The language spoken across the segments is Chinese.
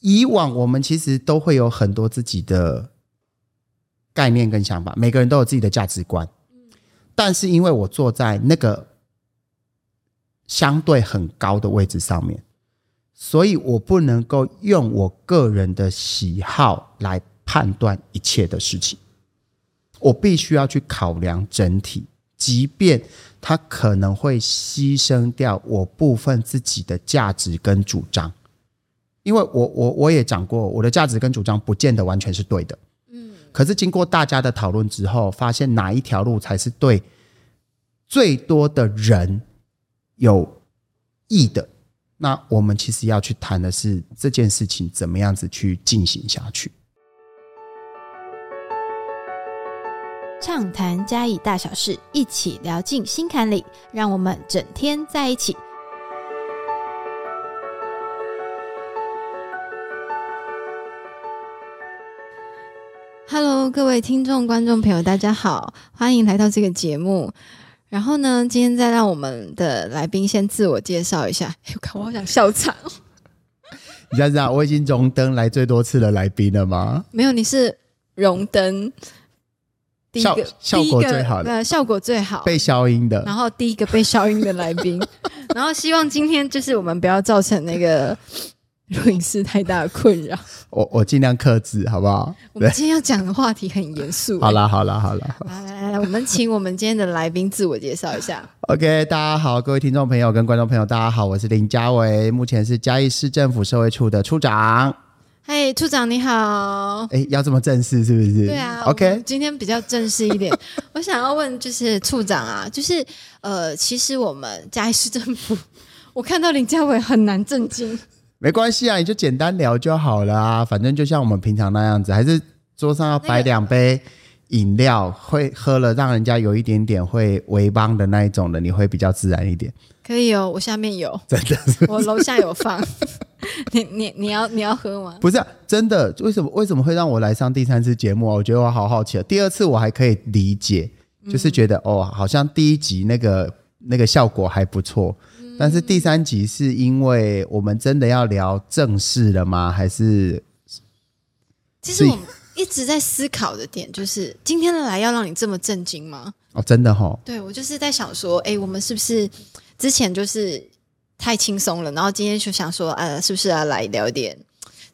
以往我们其实都会有很多自己的概念跟想法，每个人都有自己的价值观。但是因为我坐在那个相对很高的位置上面，所以我不能够用我个人的喜好来判断一切的事情。我必须要去考量整体，即便它可能会牺牲掉我部分自己的价值跟主张，因为我我我也讲过，我的价值跟主张不见得完全是对的，嗯，可是经过大家的讨论之后，发现哪一条路才是对最多的人有益的，那我们其实要去谈的是这件事情怎么样子去进行下去。畅谈嘉义大小事，一起聊进心坎里，让我们整天在一起。Hello，各位听众、观众朋友，大家好，欢迎来到这个节目。然后呢，今天再让我们的来宾先自我介绍一下。哎，我看我好想笑场哦。你知道我已经荣登来最多次的来宾了吗？没有，你是荣登第一效个效果最好的效果最好，被消音的然，后第一个被消音的来宾，然后希望今天就是我们不要造成那个录音室太大的困扰。我我尽量克制，好不好？我们今天要讲的话题很严肃。好啦，好啦，好啦。来来来来，我们请我们今天的来宾自我介绍一下。OK，大家好，各位听众朋友跟观众朋友，大家好，我是林家伟，目前是嘉义市政府社会处的处长。嘿，处长你好。哎，要这么正式是不是？对啊，OK，今天比较正式一点。我想要问，就是处长啊，就是呃，其实我们嘉义市政府，我看到林家伟很难震惊。没关系啊，你就简单聊就好了啊，反正就像我们平常那样子，还是桌上要摆两杯饮料，会喝了让人家有一点点会微帮的那一种的，你会比较自然一点。可以哦，我下面有，真的是我楼下有放。你你你要你要喝吗？不是、啊、真的？为什么为什么会让我来上第三次节目啊？我觉得我好好奇啊。第二次我还可以理解，就是觉得、哦，好像第一集那个那个效果还不错。但是第三集是因为我们真的要聊正事了吗？还是是其实我们一直在思考的点就是，今天的来要让你这么震惊吗？哦，真的哈、对我就是在想说，哎，我们是不是之前就是太轻松了，然后今天就想说，呃，是不是要来聊点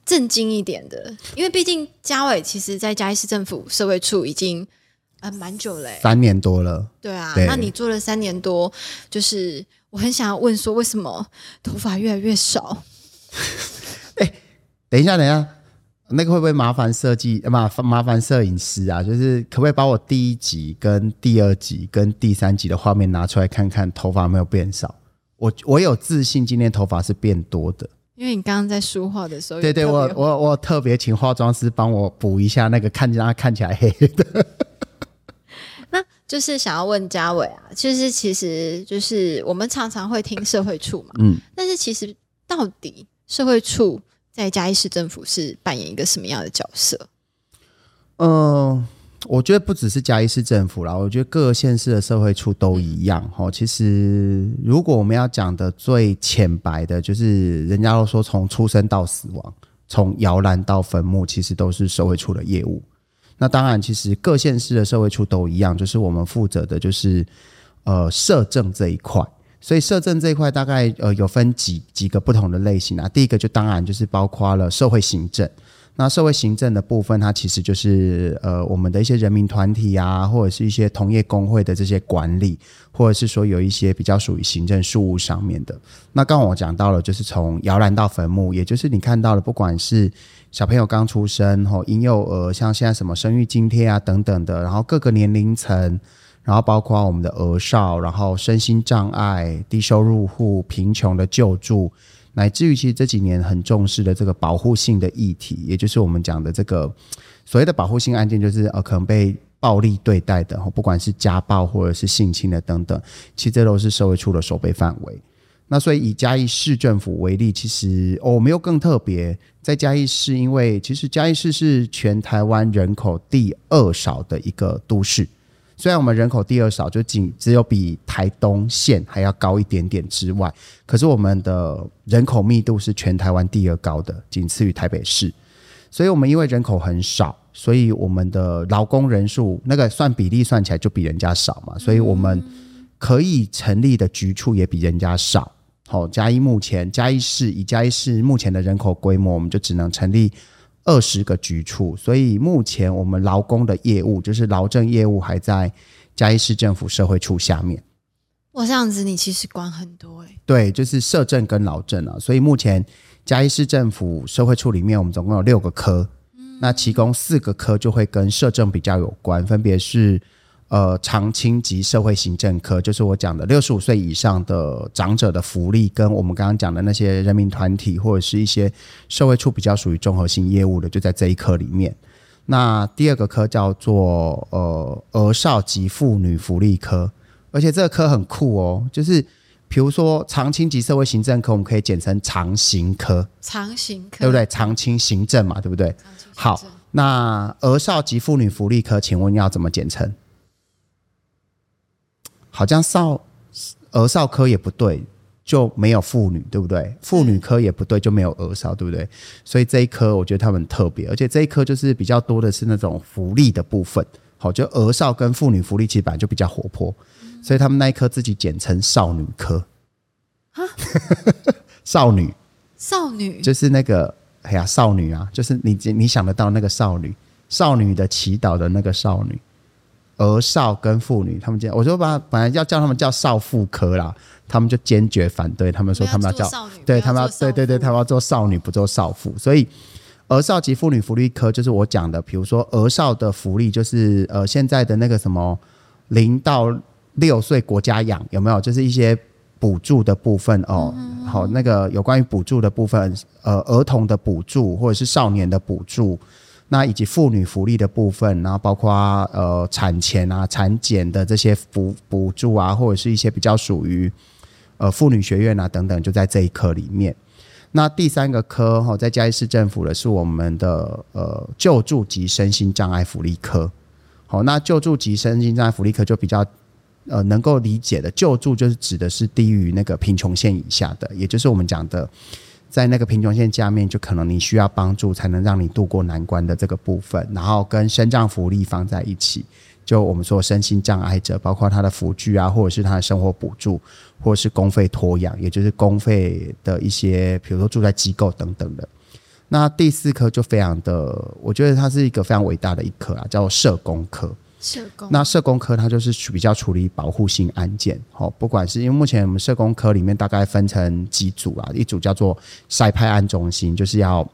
震惊一点的？因为毕竟嘉伟其实在嘉义市政府社会处已经呃蛮久了、诶三年多了。对啊，对那你做了三年多，就是我很想要问说，为什么头发越来越少？哎等一下，等一下，那个会不会麻烦设计呃麻烦麻烦摄影师啊？就是可不可以把我第一集、跟第二集、跟第三集的画面拿出来看看，头发有没有变少？我我有自信，今天头发是变多的。因为你刚刚在说话的时候，对对，我我我特别请化妆师帮我补一下那个看让它看起来黑黑的。那就是想要问嘉伟啊，就是其实就是我们常常会听社会处嘛，嗯，但是其实到底社会处在嘉义市政府是扮演一个什么样的角色？嗯，我觉得不只是嘉义市政府啦，我觉得各个县市的社会处都一样哈。其实，如果我们要讲的最浅白的，就是人家都说从出生到死亡，从摇篮到坟墓，其实都是社会处的业务。那当然，其实各县市的社会处都一样，就是我们负责的就是呃社政这一块。所以社政这一块大概呃有分几几个不同的类型啊。第一个就当然就是包括了社会行政。那社会行政的部分，它其实就是呃我们的一些人民团体啊，或者是一些同业工会的这些管理，或者是说有一些比较属于行政事务上面的。那刚刚我讲到了，就是从摇篮到坟墓，也就是你看到了，不管是小朋友刚出生吼，婴幼儿，像现在什么生育津贴啊等等的，然后各个年龄层。然后包括我们的儿少，然后身心障碍、低收入户、贫穷的救助，乃至于其实这几年很重视的这个保护性的议题，也就是我们讲的这个所谓的保护性案件，就是呃可能被暴力对待的，不管是家暴或者是性侵的等等，其实这都是社会处的守备范围。那所以以嘉义市政府为例，其实、哦、我们又更特别，在嘉义市，因为其实嘉义市是全台湾人口第二少的一个都市。虽然我们人口第二少，就仅只有比台东县还要高一点点之外，可是我们的人口密度是全台湾第二高的，仅次于台北市。所以，我们因为人口很少，所以我们的劳工人数那个算比例算起来就比人家少嘛，所以我们可以成立的局处也比人家少。好，嘉义目前嘉义市以嘉义市目前的人口规模，我们就只能成立二十个局处，所以目前我们劳工的业务就是劳政业务还在嘉义市政府社会处下面。我，这样子你其实管很多哎、对，就是社政跟劳政啊，所以目前嘉义市政府社会处里面，我们总共有六个科，那其中四个科就会跟社政比较有关，分别是呃长青及社会行政科，就是我讲的六十五岁以上的长者的福利，跟我们刚刚讲的那些人民团体或者是一些社会处比较属于综合性业务的，就在这一科里面。那第二个科叫做呃儿少及妇女福利科，而且这个科很酷哦，就是比如说长青及社会行政科，我们可以简称长行科，长形科对不对？长青行政嘛，对不对？好，那儿少及妇女福利科，请问要怎么简称？好像少儿少科也不对，就没有妇女，对不对？妇女科也不对，就没有儿少，对不对？所以这一科我觉得他们特别，而且这一科就是比较多的是那种福利的部分。好，就儿少跟妇女福利其实本来就比较活泼，所以他们那一科自己简称少女科。啊 少女少女就是那个哎呀，少女啊，就是你你想得到那个少女，少女的祈祷的那个少女，儿少跟妇女，他们讲，我就把本来要叫他们叫少妇科啦，他们就坚决反对，他们说他们要叫，做少女，对他们要对对对，他们要做少女不做少妇，所以儿少及妇女福利科就是我讲的，比如说儿少的福利就是呃现在的那个什么零到六岁国家养有没有？就是一些补助的部分哦，好，那个有关于补助的部分，呃，儿童的补助或者是少年的补助。那以及妇女福利的部分，然后包括呃产前啊、产检的这些补补助啊，或者是一些比较属于呃妇女学院啊等等，就在这一科里面。那第三个科哈，在嘉义市政府的是我们的呃救助及身心障碍福利科。好，那救助及身心障碍福利科就比较呃能够理解的，救助就是指的是低于那个贫穷线以下的，也就是我们讲的，在那个贫穷线下面，就可能你需要帮助才能让你渡过难关的这个部分，然后跟身障福利放在一起。就我们说身心障碍者，包括他的辅具啊，或者是他的生活补助，或者是公费托养，也就是公费的一些，比如说住在机构等等的。那第四科就非常的，我觉得它是一个非常伟大的一科啊，叫社工科。社工那社工科它就是比较处理保护性案件，哦，不管是因为目前我们社工科里面大概分成几组啊，一组叫做筛派案中心，就是要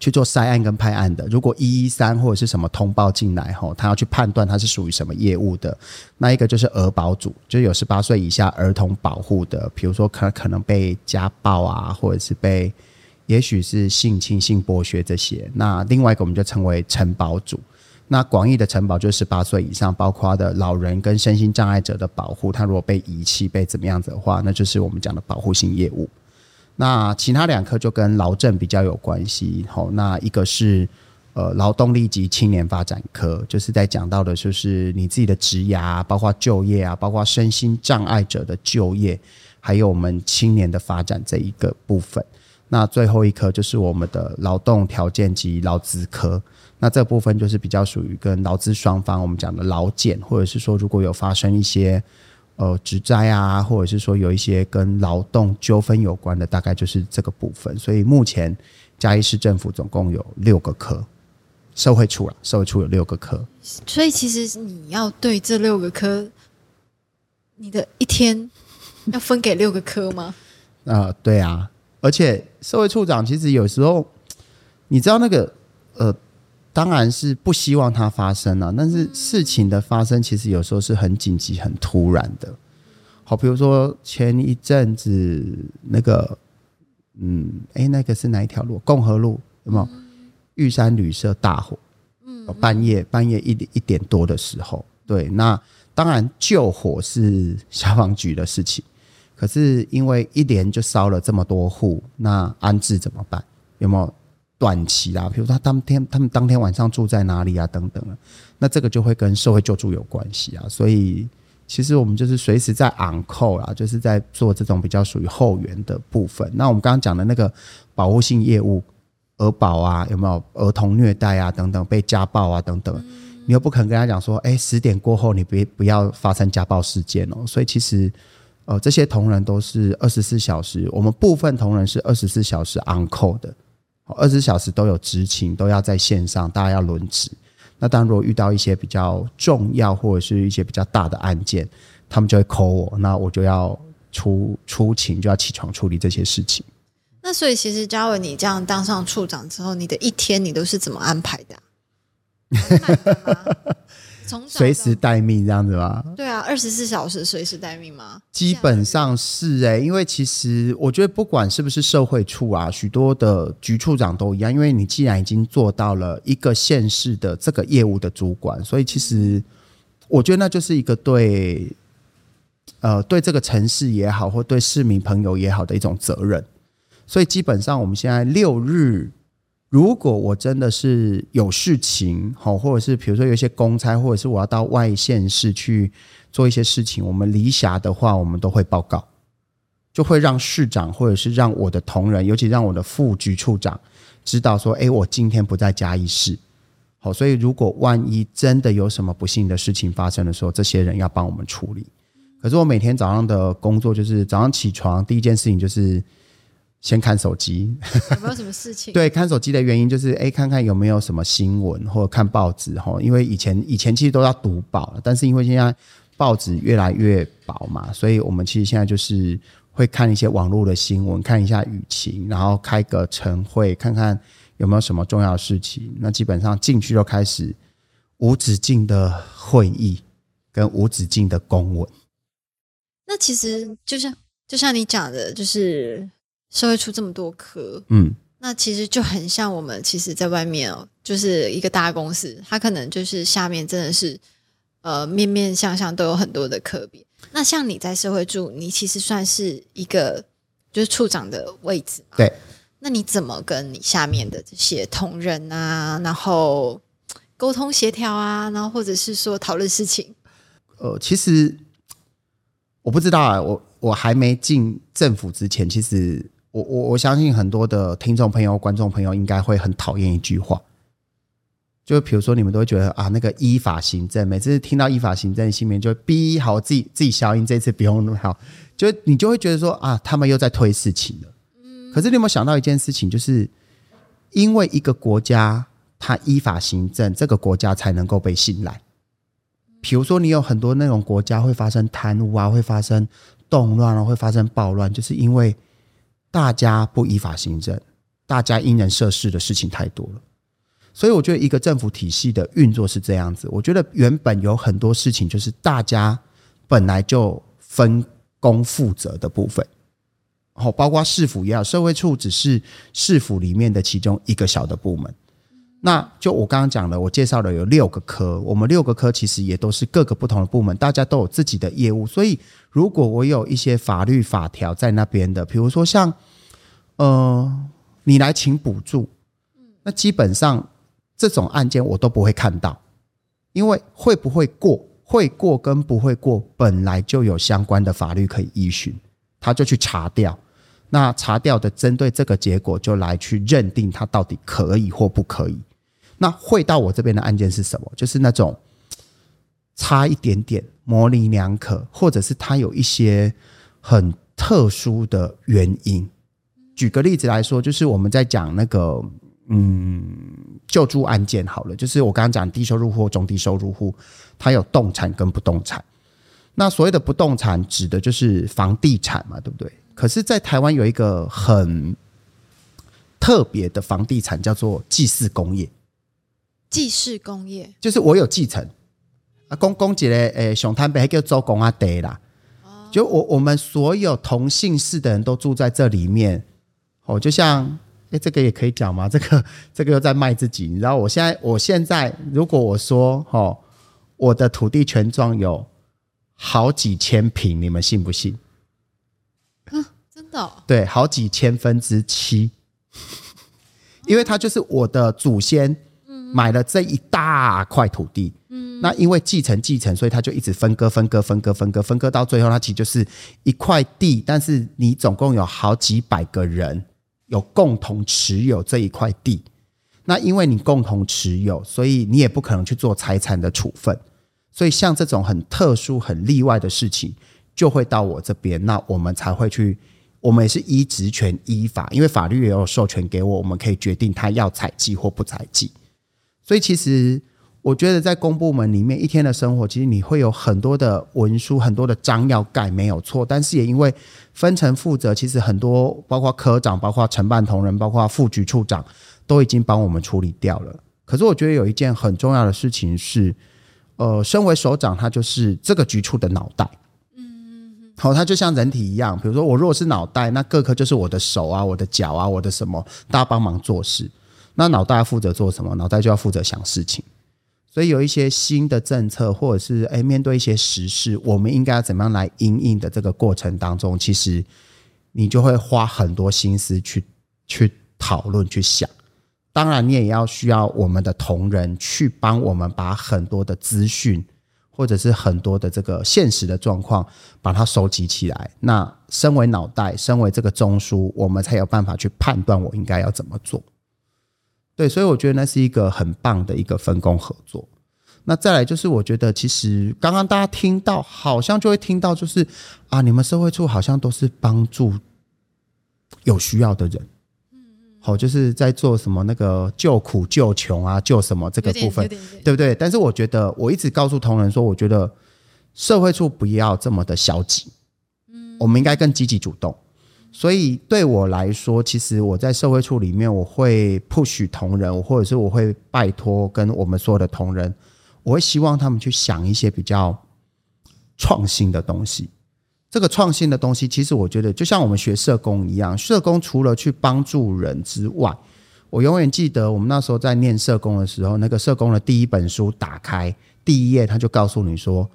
去做筛案跟派案的。如果一一三或者是什么通报进来，吼，他要去判断它是属于什么业务的。那一个就是儿保组，就有十八岁以下儿童保护的，比如说可可能被家暴啊，或者是被也许是性侵、性剥削这些。那另外一个我们就称为承保组。那广义的承保就是十八岁以上，包括的老人跟身心障碍者的保护。他如果被遗弃、被怎么样子的话，那就是我们讲的保护性业务。那其他两科就跟劳政比较有关系。好，那一个是呃劳动力及青年发展科，就是在讲到的就是你自己的职涯，包括就业啊，包括身心障碍者的就业，还有我们青年的发展这一个部分。那最后一科就是我们的劳动条件及劳资科。那这部分就是比较属于跟劳资双方我们讲的劳检，或者是说如果有发生一些呃职灾啊，或者是说有一些跟劳动纠纷有关的，大概就是这个部分。所以目前嘉义市政府总共有六个科，社会处啦，社会处有六个科。所以其实你要对这六个科，你的一天要分给六个科吗？呃，对啊，而且社会处长其实有时候，你知道那个呃，当然是不希望它发生啊，但是事情的发生其实有时候是很紧急、很突然的。好，比如说前一阵子那个，嗯，诶，那个是哪一条路？共和路有没有？玉山旅社大火，嗯，半夜半夜一一点多的时候，对，那当然救火是消防局的事情。可是因为一连就烧了这么多户，那安置怎么办？有没有短期啦，比如说他当天他们当天晚上住在哪里啊，等等啊，那这个就会跟社会救助有关系啊。所以其实我们就是随时在 on call 啦，就是在做这种比较属于后援的部分。那我们刚刚讲的那个保护性业务，儿保啊，有没有儿童虐待啊，等等，被家暴啊，等等，你又不肯跟他讲说，哎，十点过后你别不要发生家暴事件哦。所以其实。呃，这些同仁都是二十四小时，我们部分同仁是二十四小时 on call 的，二十四小时都有执勤，都要在线上，大家要轮值。那当然，如果遇到一些比较重要或者是一些比较大的案件，他们就会 call 我，那我就要出出勤，就要起床处理这些事情。那所以，其实嘉伟，你这样当上处长之后，你的一天你都是怎么安排的？随时待命这样子吗？对啊，二十四小时随时待命吗？基本上是哎，因为其实我觉得不管是不是社会处啊，许多的局处长都一样。因为你既然已经做到了一个县市的这个业务的主管，所以其实我觉得那就是一个对呃对这个城市也好，或对市民朋友也好的一种责任。所以基本上我们现在六日。如果我真的是有事情，好，或者是比如说有一些公差，或者是我要到外县市去做一些事情，我们离辖的话，我们都会报告，就会让市长或者是让我的同仁，尤其让我的副局处长知道说，哎，我今天不在嘉义市，好，所以如果万一真的有什么不幸的事情发生的时候，这些人要帮我们处理。可是我每天早上的工作就是早上起床第一件事情就是。先看手机，有没有什么事情？对，看手机的原因就是，哎，看看有没有什么新闻，或者看报纸哈。因为以前以前其实都要读报，但是因为现在报纸越来越薄嘛，所以我们其实现在就是会看一些网络的新闻，看一下舆情，然后开个晨会，看看有没有什么重要的事情。那基本上进去就开始无止境的会议跟无止境的公文。那其实就像就像你讲的，就是。社会出这么多科，嗯，那其实就很像我们其实，在外面哦，就是一个大公司，它可能就是下面真的是，呃，面面相向都有很多的科别。那像你在社会处，你其实算是一个就是处长的位置嘛？对。那你怎么跟你下面的这些同仁啊，然后沟通协调啊，然后或者是说讨论事情？呃，其实我不知道啊，我我还没进政府之前，其实。我我我相信很多的听众朋友、观众朋友应该会很讨厌一句话，就比如说你们都会觉得啊，那个依法行政，每次听到依法行政，心里面就逼好自己自己消音，这次不用那么好，就你就会觉得说啊，他们又在推事情了。嗯，可是你有没有想到一件事情，就是因为一个国家它依法行政，这个国家才能够被信赖。比如说，你有很多那种国家会发生贪污啊，会发生动乱啊，会发生暴乱，就是因为。大家不依法行政，大家因人设事的事情太多了，所以我觉得一个政府体系的运作是这样子。我觉得原本有很多事情就是大家本来就分工负责的部分，好，包括市府也好，社会处只是市府里面的其中一个小的部门。那就我刚刚讲的，我介绍的有六个科，我们六个科其实也都是各个不同的部门，大家都有自己的业务。所以，如果我有一些法律法条在那边的，比如说像，呃，你来请补助，那基本上这种案件我都不会看到，因为会不会过，会过跟不会过，本来就有相关的法律可以依循，他就去查掉。那查掉的，针对这个结果就来去认定他到底可以或不可以。那会到我这边的案件是什么？就是那种差一点点、模棱两可，或者是他有一些很特殊的原因。举个例子来说，就是我们在讲那个嗯救助案件好了，就是我刚刚讲低收入户、中低收入户，他有动产跟不动产。那所谓的不动产，指的就是房地产嘛，对不对？可是，在台湾有一个很特别的房地产，叫做祭祀工业。祭祀工业就是我有继承啊，公公姐嘞，诶，熊滩北叫周公阿爹啦。就我我们所有同姓氏的人都住在这里面。哦，就像诶，这个也可以讲吗？这个 这个又在卖自己。你知道，我现在我现在如果我说哦，我的土地权状有好几千平，你们信不信？嗯，真的？对，好几千分之七。因为他就是我的祖先买了这一大块土地。嗯，那因为继承继承，所以他就一直分割分割分割分割分割，到最后，他其实就是一块地，但是你总共有好几百个人有共同持有这一块地。那因为你共同持有，所以你也不可能去做财产的处分。所以像这种很特殊、很例外的事情，就会到我这边，那我们才会去。我们也是依职权、依法，因为法律也有授权给我，我们可以决定他要采集或不采集。所以其实我觉得在公部门里面一天的生活，其实你会有很多的文书、很多的章要盖，没有错。但是也因为分层负责，其实很多包括科长、包括承办同仁、包括副局处长都已经帮我们处理掉了。可是我觉得有一件很重要的事情是，呃，身为首长，他就是这个局处的脑袋。好，它就像人体一样，比如说我如果是脑袋，那各科就是我的手啊、我的脚啊、我的什么，大家帮忙做事。那脑袋负责做什么？脑袋就要负责想事情。所以有一些新的政策，或者是诶面对一些时事，我们应该要怎么样来应应的这个过程当中，其实你就会花很多心思去去讨论、去想。当然，你也要需要我们的同仁去帮我们把很多的资讯。或者是很多的这个现实的状况，把它收集起来。那身为脑袋，身为这个中枢，我们才有办法去判断我应该要怎么做。对，所以我觉得那是一个很棒的一个分工合作。那再来就是，我觉得其实刚刚大家听到，好像就会听到，就是啊，你们社会处好像都是帮助有需要的人。嗯嗯好，就是在做什么那个救苦救穷啊，救什么这个部分，对不对？但是我觉得，我一直告诉同仁说，我觉得社会处不要这么的消极，嗯，我们应该更积极主动。所以对我来说，其实我在社会处里面，我会 push 同仁，或者是我会拜托跟我们所有的同仁，我会希望他们去想一些比较创新的东西。这个创新的东西，其实我觉得就像我们学社工一样，社工除了去帮助人之外，我永远记得我们那时候在念社工的时候，那个社工的第一本书打开第一页，他就告诉你说，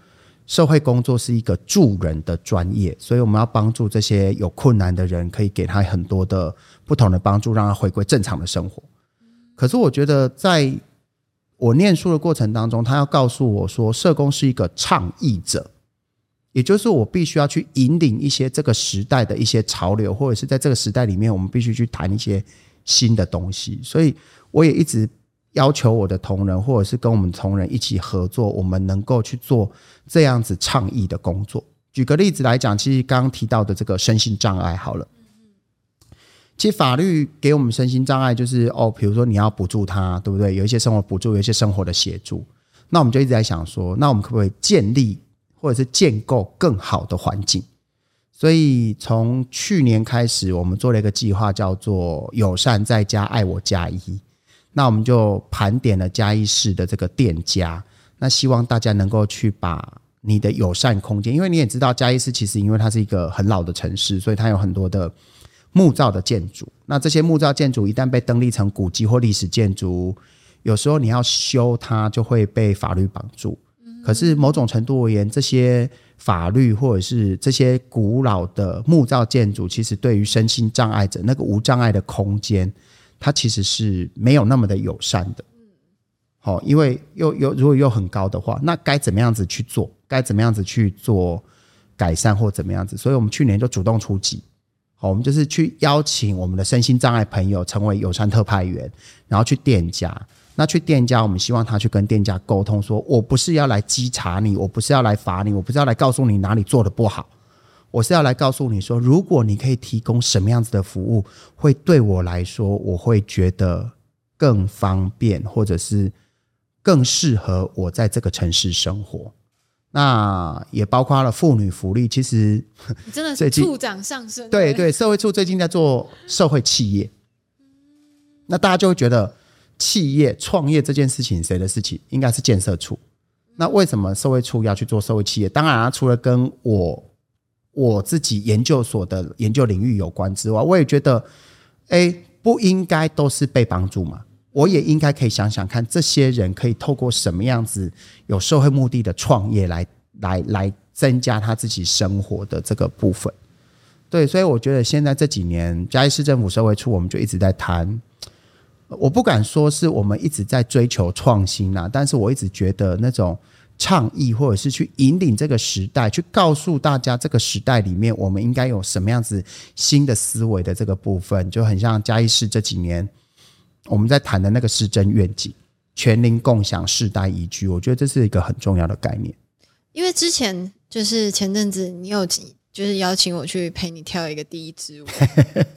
社会工作是一个助人的专业，所以我们要帮助这些有困难的人，可以给他很多的不同的帮助，让他回归正常的生活。可是我觉得，在我念书的过程当中，他要告诉我说，社工是一个倡议者。也就是我必须要去引领一些这个时代的一些潮流，或者是在这个时代里面，我们必须去谈一些新的东西。所以我也一直要求我的同仁，或者是跟我们同仁一起合作，我们能够去做这样子倡议的工作。举个例子来讲，其实刚刚提到的这个身心障碍，好了，其实法律给我们身心障碍就是哦，比如说你要补助他，对不对？有一些生活补助，有一些生活的协助，那我们就一直在想说，那我们可不可以建立？或者是建构更好的环境，所以从去年开始，我们做了一个计划，叫做“友善在家，爱我加一”。那我们就盘点了嘉义市的这个店家，那希望大家能够去把你的友善空间，因为你也知道嘉义市其实因为它是一个很老的城市，所以它有很多的木造的建筑。那这些木造建筑一旦被登立成古迹或历史建筑，有时候你要修它，就会被法律绑住。可是某种程度而言，这些法律或者是这些古老的木造建筑，其实对于身心障碍者那个无障碍的空间，它其实是没有那么的友善的。好，因为又又如果又很高的话，那该怎么样子去做？该怎么样子去做改善或怎么样子？所以我们去年就主动出击。好，我们就是去邀请我们的身心障碍朋友成为友善特派员，然后去店家。那去店家，我们希望他去跟店家沟通，说我不是要来稽查你，我不是要来罚你，我不是要来告诉你哪里做的不好，我是要来告诉你说，如果你可以提供什么样子的服务，会对我来说，我会觉得更方便，或者是更适合我在这个城市生活。那也包括了妇女福利，其实 真的是处长上升，对对，社会处最近在做社会企业，那大家就会觉得。企业创业这件事情，谁的事情？应该是建设处。那为什么社会处要去做社会企业？当然啊，除了跟我我自己研究所的研究领域有关之外，我也觉得，哎，不应该都是被帮助嘛。我也应该可以想想看，这些人可以透过什么样子有社会目的的创业，来来来增加他自己生活的这个部分。对，所以我觉得现在这几年嘉义市政府社会处，我们就一直在谈。我不敢说是我们一直在追求创新啦，但是我一直觉得那种倡议或者是去引领这个时代，去告诉大家这个时代里面我们应该有什么样子新的思维的这个部分，就很像嘉义市这几年我们在谈的那个市政愿景，全龄共享世代宜居，我觉得这是一个很重要的概念。因为之前就是前阵子你有就是邀请我去陪你跳一个第一支舞，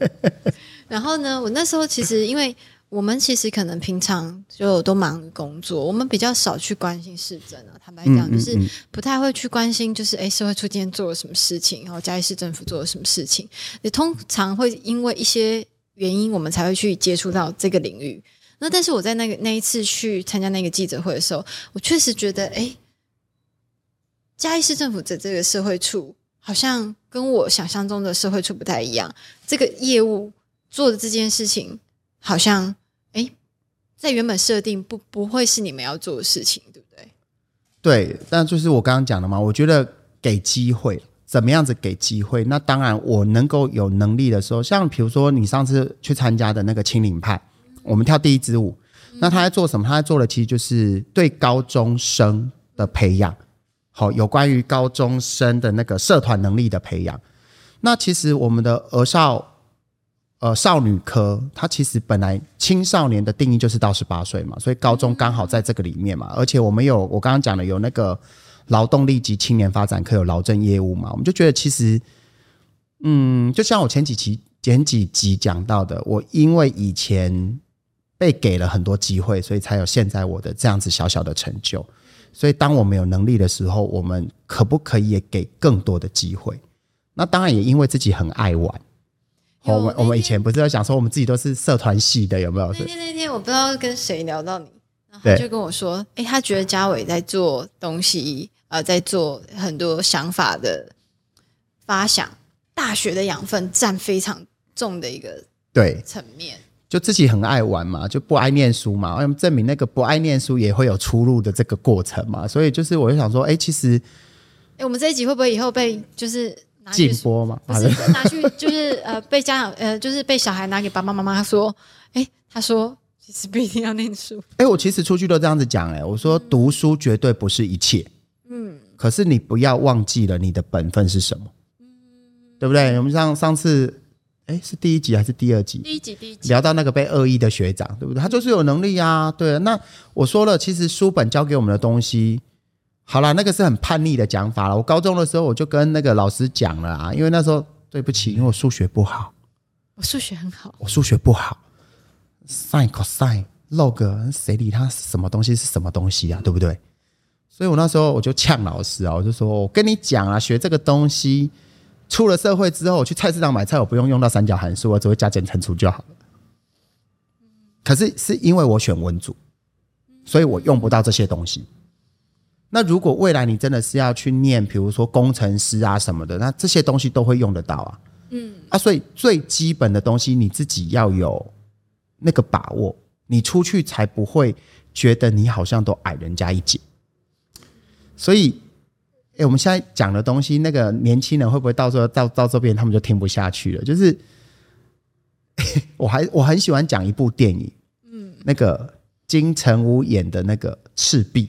然后呢，我那时候其实因为我们其实可能平常就都忙工作，我们比较少去关心市政啊。坦白讲，就是不太会去关心，就是哎，社会处今天做了什么事情，然后嘉义市政府做了什么事情。也通常会因为一些原因，我们才会去接触到这个领域。那但是我在那个那一次去参加那个记者会的时候，我确实觉得，哎，嘉义市政府的这个社会处。好像跟我想象中的社会处不太一样。这个业务做的这件事情，好像哎，在原本设定不不会是你们要做的事情，对不对？对，但就是我刚刚讲的嘛。我觉得给机会，怎么样子给机会？那当然，我能够有能力的时候，像比如说你上次去参加的那个青岭派，我们跳第一支舞，那他在做什么？他在做的其实就是对高中生的培养。好，有关于高中生的那个社团能力的培养。那其实我们的儿少呃少女科，它其实本来青少年的定义就是到十八岁嘛，所以高中刚好在这个里面嘛。而且我们有我刚刚讲的有那个劳动力及青年发展科有劳政业务嘛，我们就觉得其实，嗯，就像我前几期前几集讲到的，我因为以前被给了很多机会，所以才有现在我的这样子小小的成就。所以，当我们有能力的时候，我们可不可以也给更多的机会？那当然也因为自己很爱玩。我们我们以前不是在讲说，我们自己都是社团系的，有没有？那天那天我不知道跟谁聊到你，然后就跟我说，哎，他觉得嘉伟在做东西，呃，在做很多想法的发想，大学的养分占非常重的一个对层面。就自己很爱玩嘛，就不爱念书嘛，要证明那个不爱念书也会有出路的这个过程嘛。所以就是我就想说，哎，其实，哎，我们这一集会不会以后被就是禁播嘛？不是拿去就是呃被家长呃就是被小孩拿给爸爸妈妈说，哎，他说其实不一定要念书。哎，我其实出去都这样子讲，哎，我说读书绝对不是一切，嗯，可是你不要忘记了你的本分是什么，嗯，对不对？我们像上次。哎，是第一集还是第二集？第一集，第一集聊到那个被恶意的学长，对不对？他就是有能力啊，对。那我说了，其实书本教给我们的东西，好了，那个是很叛逆的讲法了。我高中的时候我就跟那个老师讲了啊，因为那时候对不起，因为我数学不好。我数学很好。我数学不好，sin cos log 谁理他什么东西是什么东西啊？对不对？所以我那时候我就呛老师啊，我就说我跟你讲啊，学这个东西。出了社会之后，我去菜市场买菜，我不用用到三角函数，我只会加减乘除就好了。可是是因为我选文组，所以我用不到这些东西。那如果未来你真的是要去念，比如说工程师啊什么的，那这些东西都会用得到啊。嗯啊，所以最基本的东西你自己要有那个把握，你出去才不会觉得你好像都矮人家一截。所以。哎，我们现在讲的东西，那个年轻人会不会到时候到到这边，他们就听不下去了？就是，我还我很喜欢讲一部电影，嗯，那个金城武演的那个《赤壁》，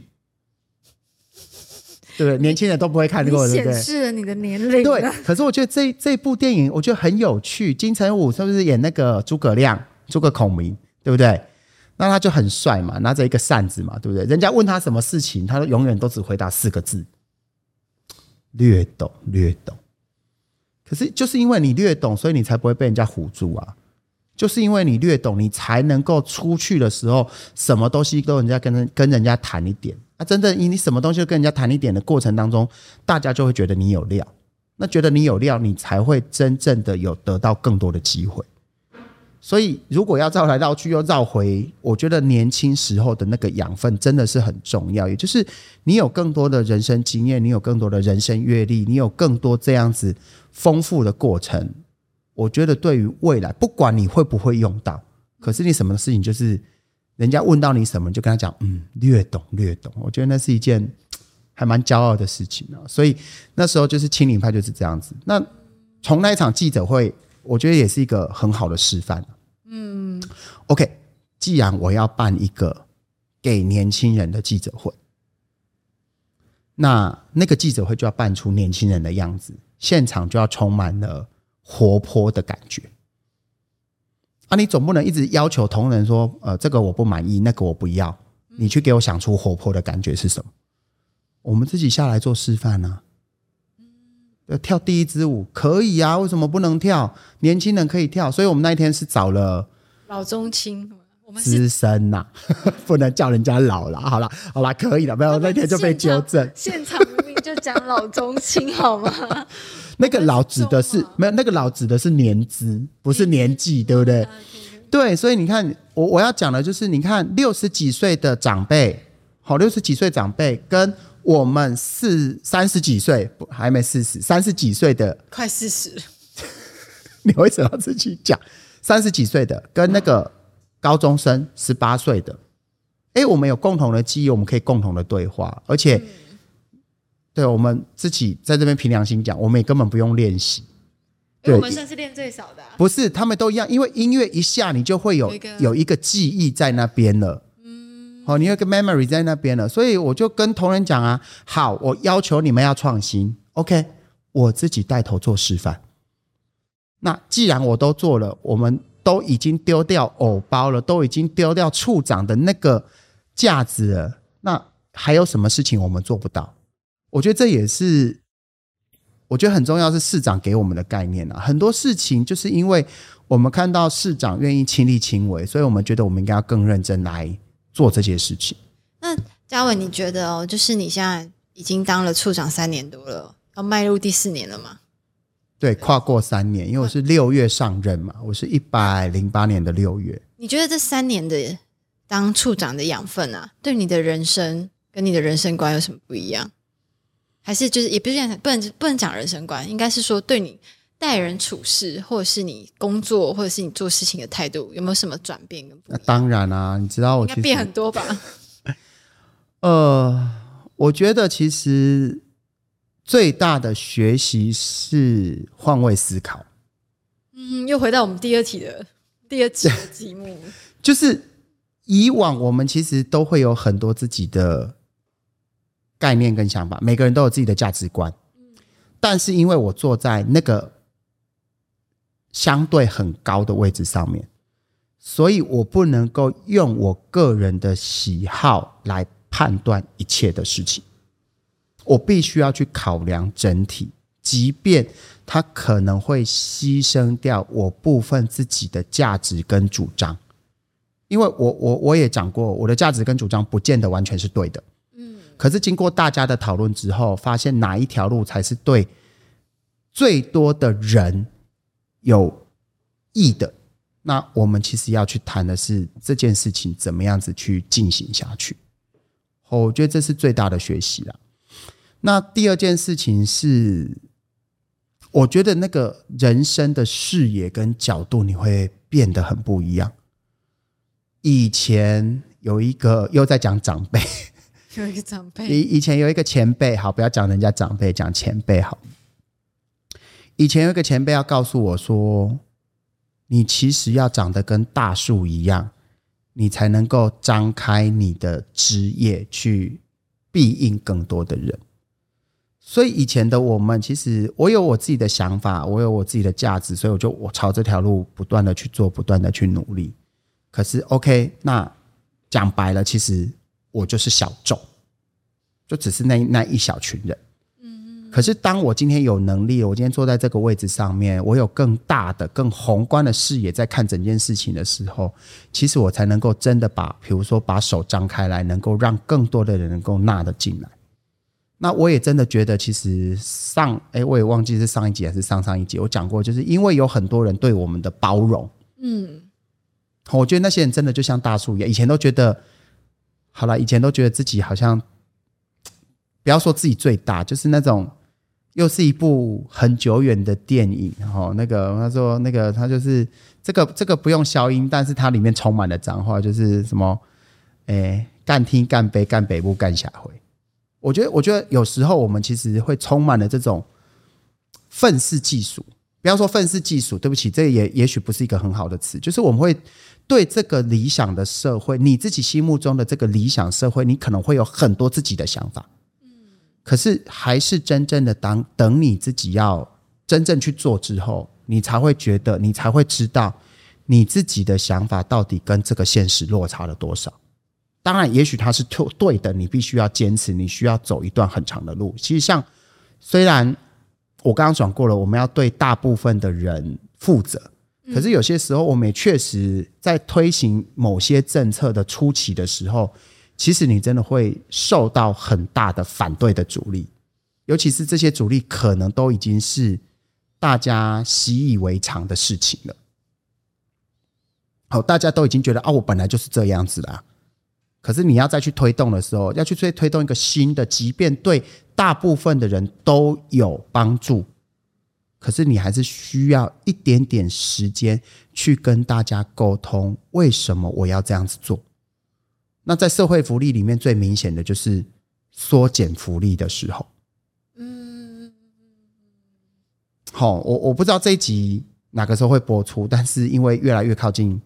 对不对？年轻人都不会看过，对不对？显示了你的年龄。对，可是我觉得这这部电影，我觉得很有趣。金城武是不是演那个诸葛亮、诸葛孔明，对不对？那他就很帅嘛，拿着一个扇子嘛，对不对？人家问他什么事情，他永远都只回答四个字。略懂略懂，可是就是因为你略懂，所以你才不会被人家唬住啊！就是因为你略懂，你才能够出去的时候，什么东西都人家跟人跟人家谈一点啊！真正，你你什么东西跟人家谈一点的过程当中，大家就会觉得你有料，那觉得你有料，你才会真正的有得到更多的机会。所以，如果要绕来绕去又绕回，我觉得年轻时候的那个养分真的是很重要。也就是你有更多的人生经验，你有更多的人生阅历，你有更多这样子丰富的过程。我觉得对于未来，不管你会不会用到，可是你什么事情就是人家问到你什么，就跟他讲，嗯，略懂略懂。我觉得那是一件 还蛮骄傲的事情啊。所以那时候就是青岭派就是这样子。那从那一场记者会。我觉得也是一个很好的示范。嗯，OK，既然我要办一个给年轻人的记者会，那那个记者会就要办出年轻人的样子，现场就要充满了活泼的感觉。啊，你总不能一直要求同仁说，呃，这个我不满意，那个我不要，你去给我想出活泼的感觉是什么？我们自己下来做示范呢、呃，跳第一支舞可以啊，为什么不能跳？年轻人可以跳，所以我们那一天是找了老中青，我们是资深呐、不能叫人家老了。好了，好了，可以了，没有那天就被纠正。现场就讲老中青好吗？那个老指的是没有，那个老指的是年资，不是年纪，对不对？啊对，所以你看，我我要讲的就是，你看六十几岁的长辈，好，六十几岁长辈跟我们四三十几岁，不还没四十，三十几岁的，快四十，你为什么要自己讲？三十几岁的跟那个高中生十八岁的，哎，我们有共同的记忆，我们可以共同的对话，而且，对我们自己在这边凭良心讲，我们也根本不用练习。对因为我们算是练最少的、啊。不是，他们都一样，因为音乐一下，你就会有有一个记忆在那边了。嗯，好，你有一个 memory 在那边了，所以我就跟同仁讲啊，好，我要求你们要创新，OK，我自己带头做示范。那既然我都做了，我们都已经丢掉偶包了，都已经丢掉处长的那个架子了，那还有什么事情我们做不到？我觉得这也是我觉得很重要是市长给我们的概念啊，很多事情就是因为我们看到市长愿意亲力亲为，所以我们觉得我们应该要更认真来做这些事情。那嘉伟，你觉得哦，就是你现在已经当了处长三年多了，要迈入第四年了吗？对，跨过三年，因为我是六月上任嘛，我是一百零八年的六月。你觉得这三年的当处长的养分啊，对你的人生跟你的人生观有什么不一样？还是就是也不是讲不能不能讲人生观，应该是说对你待人处事，或者是你工作，或者是你做事情的态度，有没有什么转变跟不一样？那当然啊，你知道我应该变很多吧？呃，我觉得其实最大的学习是换位思考。嗯，又回到我们第二题的 第二题的题目，就是以往我们其实都会有很多自己的概念跟想法，每个人都有自己的价值观。但是因为我坐在那个相对很高的位置上面，所以我不能够用我个人的喜好来判断一切的事情。我必须要去考量整体，即便它可能会牺牲掉我部分自己的价值跟主张，因为我我我也讲过，我的价值跟主张不见得完全是对的，可是经过大家的讨论之后，发现哪一条路才是对最多的人有益的，那我们其实要去谈的是这件事情怎么样子去进行下去。我觉得这是最大的学习了。那第二件事情是，我觉得那个人生的视野跟角度你会变得很不一样。以前有一个又在讲长辈，有一个长辈，以以前有一个前辈，好，不要讲人家长辈，讲前辈好。以前有一个前辈要告诉我说，你其实要长得跟大树一样，你才能够张开你的枝叶去庇应更多的人。所以以前的我们，其实我有我自己的想法，我有我自己的价值，所以我就我朝这条路不断的去做，不断的去努力。可是 OK，那讲白了，其实我就是小众，就只是那那一小群人。可是当我今天有能力，我今天坐在这个位置上面，我有更大的、更宏观的视野在看整件事情的时候，其实我才能够真的把，比如说把手张开来，能够让更多的人能够纳得进来。那我也真的觉得，其实上哎，我也忘记是上一集还是上上一集，我讲过，就是因为有很多人对我们的包容，嗯，我觉得那些人真的就像大树一样，以前都觉得，好了，以前都觉得自己好像，不要说自己最大，就是那种，又是一部很久远的电影，哦，那个他说那个他就是这个这个不用消音，但是它里面充满了脏话，就是什么，诶，干听干杯干北部干下回。我觉得，我觉得有时候我们其实会充满了这种愤世嫉俗，不要说愤世嫉俗，对不起，这也也许不是一个很好的词，就是我们会对这个理想的社会，你自己心目中的这个理想社会，你可能会有很多自己的想法，嗯，可是还是真正的当等你自己要真正去做之后，你才会觉得，你才会知道你自己的想法到底跟这个现实落差了多少。当然，也许它是对对的，你必须要坚持，你需要走一段很长的路。其实，像虽然我刚刚讲过了，我们要对大部分的人负责，可是有些时候，我们也确实在推行某些政策的初期的时候，其实你真的会受到很大的反对的阻力，尤其是这些阻力可能都已经是大家习以为常的事情了。好，大家都已经觉得啊，我本来就是这样子啦。可是你要再去推动的时候，要去推推动一个新的，即便对大部分的人都有帮助，可是你还是需要一点点时间去跟大家沟通，为什么我要这样子做？那在社会福利里面最明显的就是缩减福利的时候。嗯，好，我我不知道这一集哪个时候会播出，但是因为越来越靠近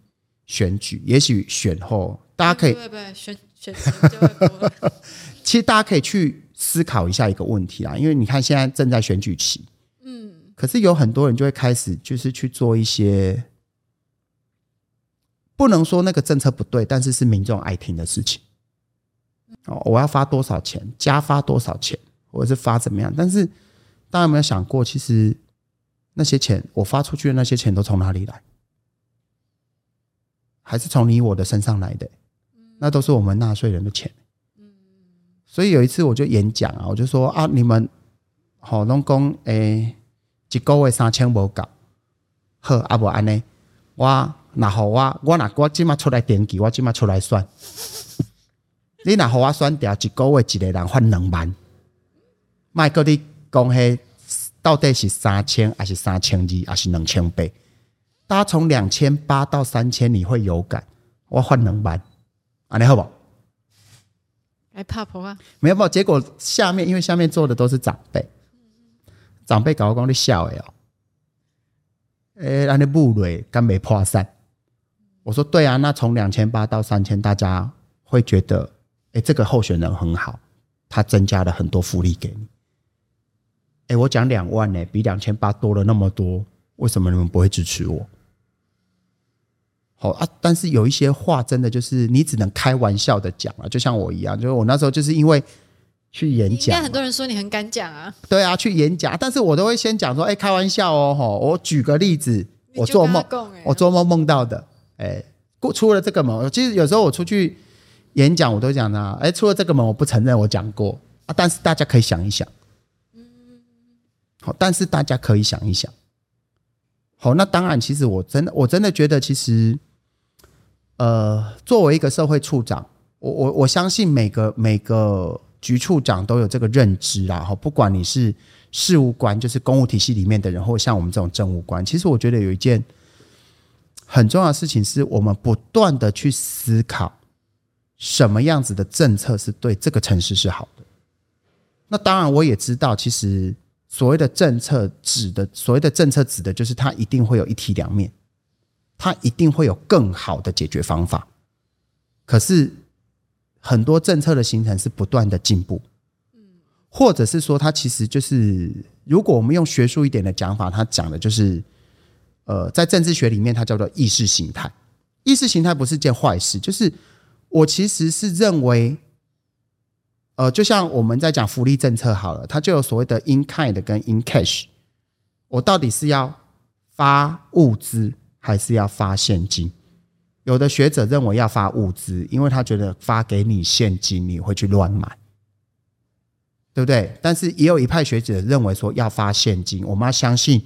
选举，也许选后。大家可以对对选选就会播。其实大家可以去思考一下一个问题啊，因为你看现在正在选举期，嗯，可是有很多人就会开始就是去做一些不能说那个政策不对，但是是民众爱听的事情。哦，我要发多少钱，加发多少钱，或者是发怎么样？但是大家有没有想过，其实那些钱我发出去的那些钱都从哪里来？还是从你我的身上来的？那都是我们纳税人的钱，所以有一次我就演讲啊，我就说啊，你们好拢讲诶，一个月三千无够，好啊无安尼，我那好我我那我今麦出来登记，我今麦出来算，你那好我算掉一个月一个人换两万，麦个你讲嘿，到底是三千还是三千二还是两千八？大家从两千八到三千，你会有感，我换两万。安尼好不？来怕婆啊？没有，没有。结果下面，因为下面坐的都是长辈，长辈搞光你笑哎哦，哎，那你布雷刚没破散。我说对啊，那从两千八到三千，大家会觉得，哎，这个候选人很好，他增加了很多福利给你。哎，我讲两万呢，比两千八多了那么多，为什么你们不会支持我？好啊，但是有一些话真的就是你只能开玩笑的讲啊，就像我一样，就是我那时候就是因为去演讲，很多人说你很敢讲啊。对啊，去演讲，但是我都会先讲说，哎，开玩笑哦，哈，我举个例子，我做梦，我做梦梦到的，哎，过出了这个门，其实有时候我出去演讲，我都讲呢，哎，出了这个门，我不承认我讲过啊，但是大家可以想一想，嗯，好，但是大家可以想一想。好，那当然，其实我真的，我真的觉得，其实，呃，作为一个社会处长，我我我相信每个每个局处长都有这个认知啦。哈，不管你是事务官，就是公务体系里面的人，或像我们这种政务官，其实我觉得有一件很重要的事情，是我们不断的去思考什么样子的政策是对这个城市是好的。那当然，我也知道，其实。所谓的政策指的，所谓的政策指的就是它一定会有一体两面，它一定会有更好的解决方法。可是很多政策的形成是不断的进步，嗯，或者是说它其实就是，如果我们用学术一点的讲法，它讲的就是，呃，在政治学里面它叫做意识形态。意识形态不是件坏事，就是我其实是认为。呃，就像我们在讲福利政策好了，它就有所谓的 in kind 跟 in cash。我到底是要发物资还是要发现金？有的学者认为要发物资，因为他觉得发给你现金你会去乱买，对不对？但是也有一派学者认为说要发现金，我们要相信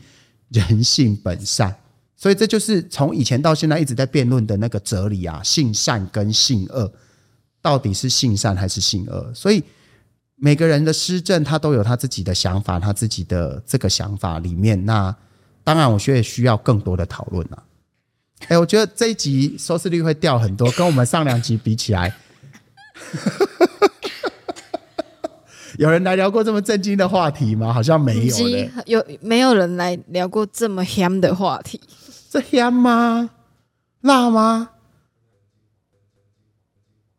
人性本善，所以这就是从以前到现在一直在辩论的那个哲理啊，性善跟性恶。到底是性善还是性恶？所以每个人的施政，他都有他自己的想法，他自己的这个想法里面，那当然，我觉得需要更多的讨论了。哎，我觉得这一集收视率会掉很多，跟我们上两集比起来，有人来聊过这么震惊的话题吗？好像没有。有没有人来聊过这么 ham 的话题？这香吗？辣吗？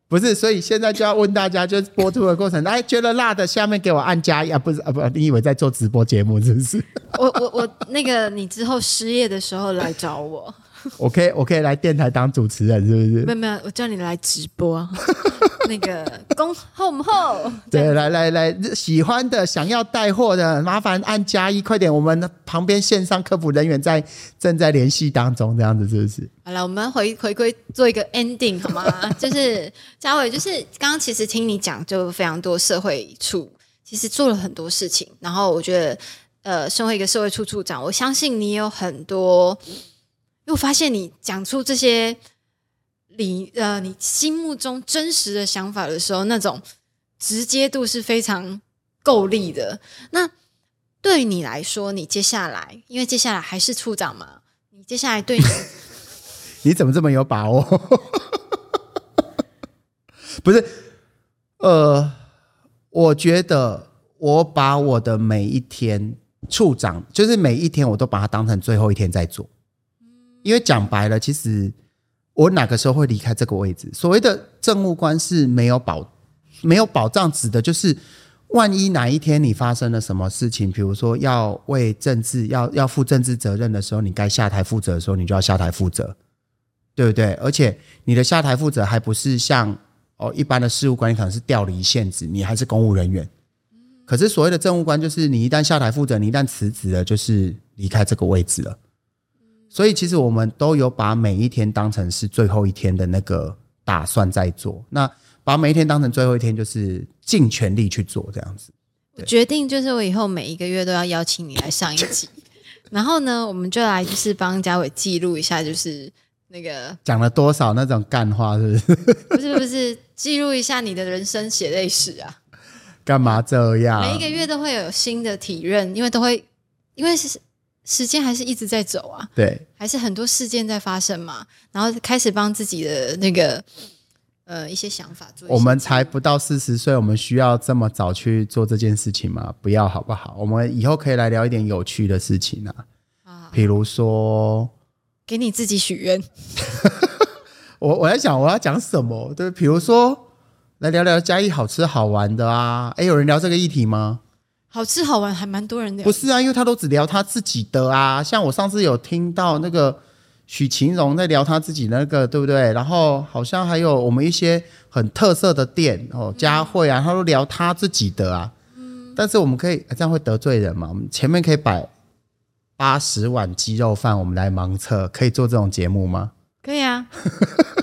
不是，所以现在就要问大家，就是播出的过程，哎，觉得辣的，下面给我按加一啊！不是啊，不，你以为在做直播节目是不是我我我那个，你之后失业的时候来找我，我可以，我可以来电台当主持人，是不是？没有没有，我叫你来直播，那个恭后母后，对，来来来，喜欢的、想要带货的，麻烦按加一，快点！我们旁边线上客服人员在正在联系当中，这样子是不是？好了，我们回回归做一个 ending 好吗？就是嘉伟，就是刚刚其实听你讲，就非常多社会处其实做了很多事情，然后我觉得，呃，身为一个社会处处长，我相信你有很多，因就发现你讲出这些你呃你心目中真实的想法的时候，那种直接度是非常够力的。那对你来说，你接下来，因为接下来还是处长嘛，你接下来对你 你怎么这么有把握？不是，呃，我觉得我把我的每一天处长，就是每一天我都把它当成最后一天在做，因为讲白了，其实我哪个时候会离开这个位置？所谓的政务官是没有保没有保障，指的就是万一哪一天你发生了什么事情，比如说要为政治要要负政治责任的时候，你该下台负责的时候，你就要下台负责。对不对？而且你的下台负责还不是像哦一般的事务官，你可能是调离现职，你还是公务人员。可是所谓的政务官，就是你一旦下台负责，你一旦辞职了，就是离开这个位置了。所以其实我们都有把每一天当成是最后一天的那个打算在做。那把每一天当成最后一天，就是尽全力去做这样子。我决定就是我以后每一个月都要邀请你来上一集，然后呢，我们就来就是帮嘉伟记录一下，就是那个讲了多少那种干话，是不是？不是不是记录一下你的人生血泪史啊！干嘛这样？每一个月都会有新的体认，因为都会因为是时间还是一直在走啊，对，还是很多事件在发生嘛，然后开始帮自己的那个呃一些想法做我们才不到四十岁，我们需要这么早去做这件事情吗？不要好不好？我们以后可以来聊一点有趣的事情啊，啊，比如说，给你自己许愿。我我在想我要讲什么，对，比如说来聊聊嘉义好吃好玩的啊。诶，有人聊这个议题吗？好吃好玩，还蛮多人聊不。是啊，因为他都只聊他自己的啊。像我上次有听到那个许晴荣在聊他自己那个，对不对？然后好像还有我们一些很特色的店哦，佳慧啊，他都聊他自己的啊。但是我们可以这样会得罪人嘛？我们前面可以摆八十碗鸡肉饭，我们来盲测，可以做这种节目吗？可以啊，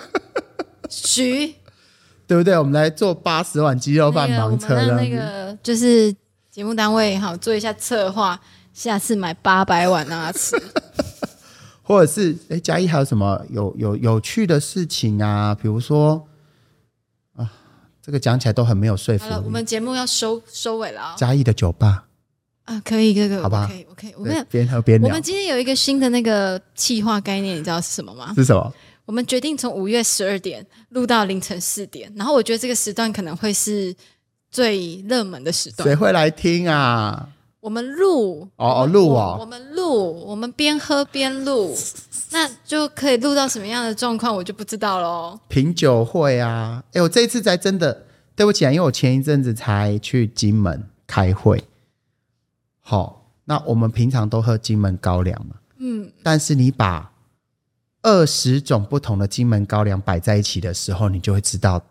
许对不对？我们来做八十碗鸡肉饭那个我们盲测，那。个就是节目单位好做一下策划，下次买八百碗让他吃。或者是哎，嘉义还有什么有有有趣的事情啊？比如说啊，这个讲起来都很没有说服好了，我力。们节目要收收尾了啊、嘉义的酒吧，啊！可以，这个好吧可以，OK。我们，边喝边聊我们今天有一个新的那个企划概念，你知道是什么吗？是什么？我们决定从五月十二点录到凌晨四点，然后我觉得这个时段可能会是最热门的时段谁段。会来听啊？我们录哦哦录哦我我们录，我们边喝边录，那就可以录到什么样的状况，我就不知道喽。品酒会啊！哎，我这一次才真的对不起啊，因为我前一阵子才去金门开会。好，那我们平常都喝金门高粱嘛，嗯，但是你把二十种不同的金门高粱摆在一起的时候，你就会知道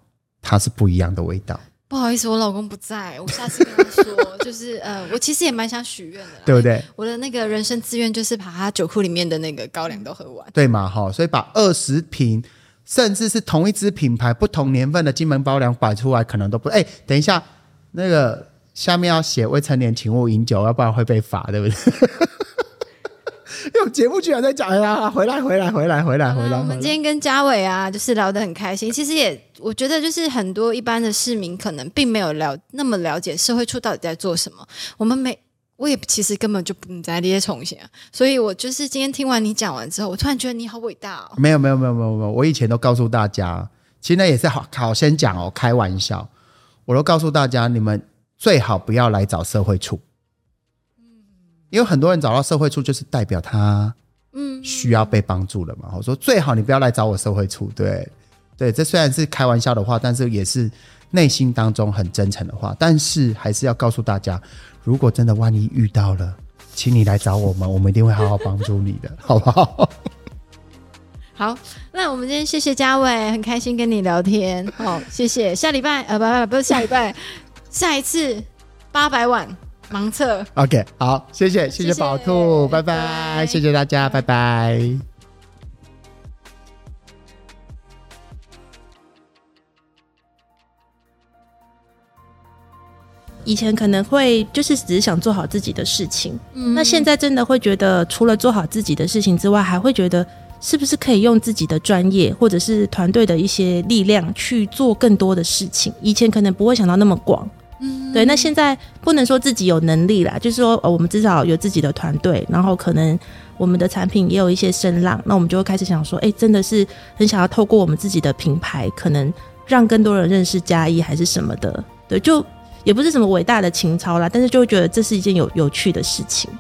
它是不一样的味道，不好意思，我老公不在，我下次跟他说，就是呃，我其实也蛮想许愿的，对不对？我的那个人生志愿就是把他酒库里面的那个高粱都喝完。对嘛？哈，所以把二十瓶，甚至是同一支品牌、不同年份的金门高粱摆出来，可能都不哎。等一下，那个下面要写未成年请勿饮酒，要不然会被罚，对不对？因为节目居然在讲哎呀，回来回来回来回来回来，我们今天跟嘉伟啊，就是聊得很开心。其实也，我觉得就是很多一般的市民可能并没有了那么了解社会处到底在做什么。我们每我也其实根本就不在列重写，所以我就是今天听完你讲完之后，我突然觉得你好伟大哦。没有没有没有没有没有，我以前都告诉大家，其实那也是好好先讲哦，开玩笑，我都告诉大家，你们最好不要来找社会处，因为很多人找到社会处就是代表他嗯，需要被帮助了嘛。我说最好你不要来找我社会处，对对，这虽然是开玩笑的话，但是也是内心当中很真诚的话。但是还是要告诉大家，如果真的万一遇到了，请你来找我们，我们一定会好好帮助你的，好不好？好，那我们今天谢谢嘉伟，很开心跟你聊天。好，谢谢。下礼拜呃，不不不是下礼拜，下一次八百万盲测。OK，好，谢谢，谢谢谢宝兔，拜拜拜，谢谢大家，拜拜。以前可能会就是只是想做好自己的事情，嗯那现在真的会觉得，除了做好自己的事情之外，还会觉得是不是可以用自己的专业或者是团队的一些力量去做更多的事情？以前可能不会想到那么广，嗯对。那现在不能说自己有能力啦，就是说，呃，我们至少有自己的团队，然后可能我们的产品也有一些声浪，那我们就会开始想说，哎，真的是很想要透过我们自己的品牌，可能让更多人认识嘉义还是什么的，对，就也不是什么伟大的情操啦，但是就会觉得这是一件有有趣的事情。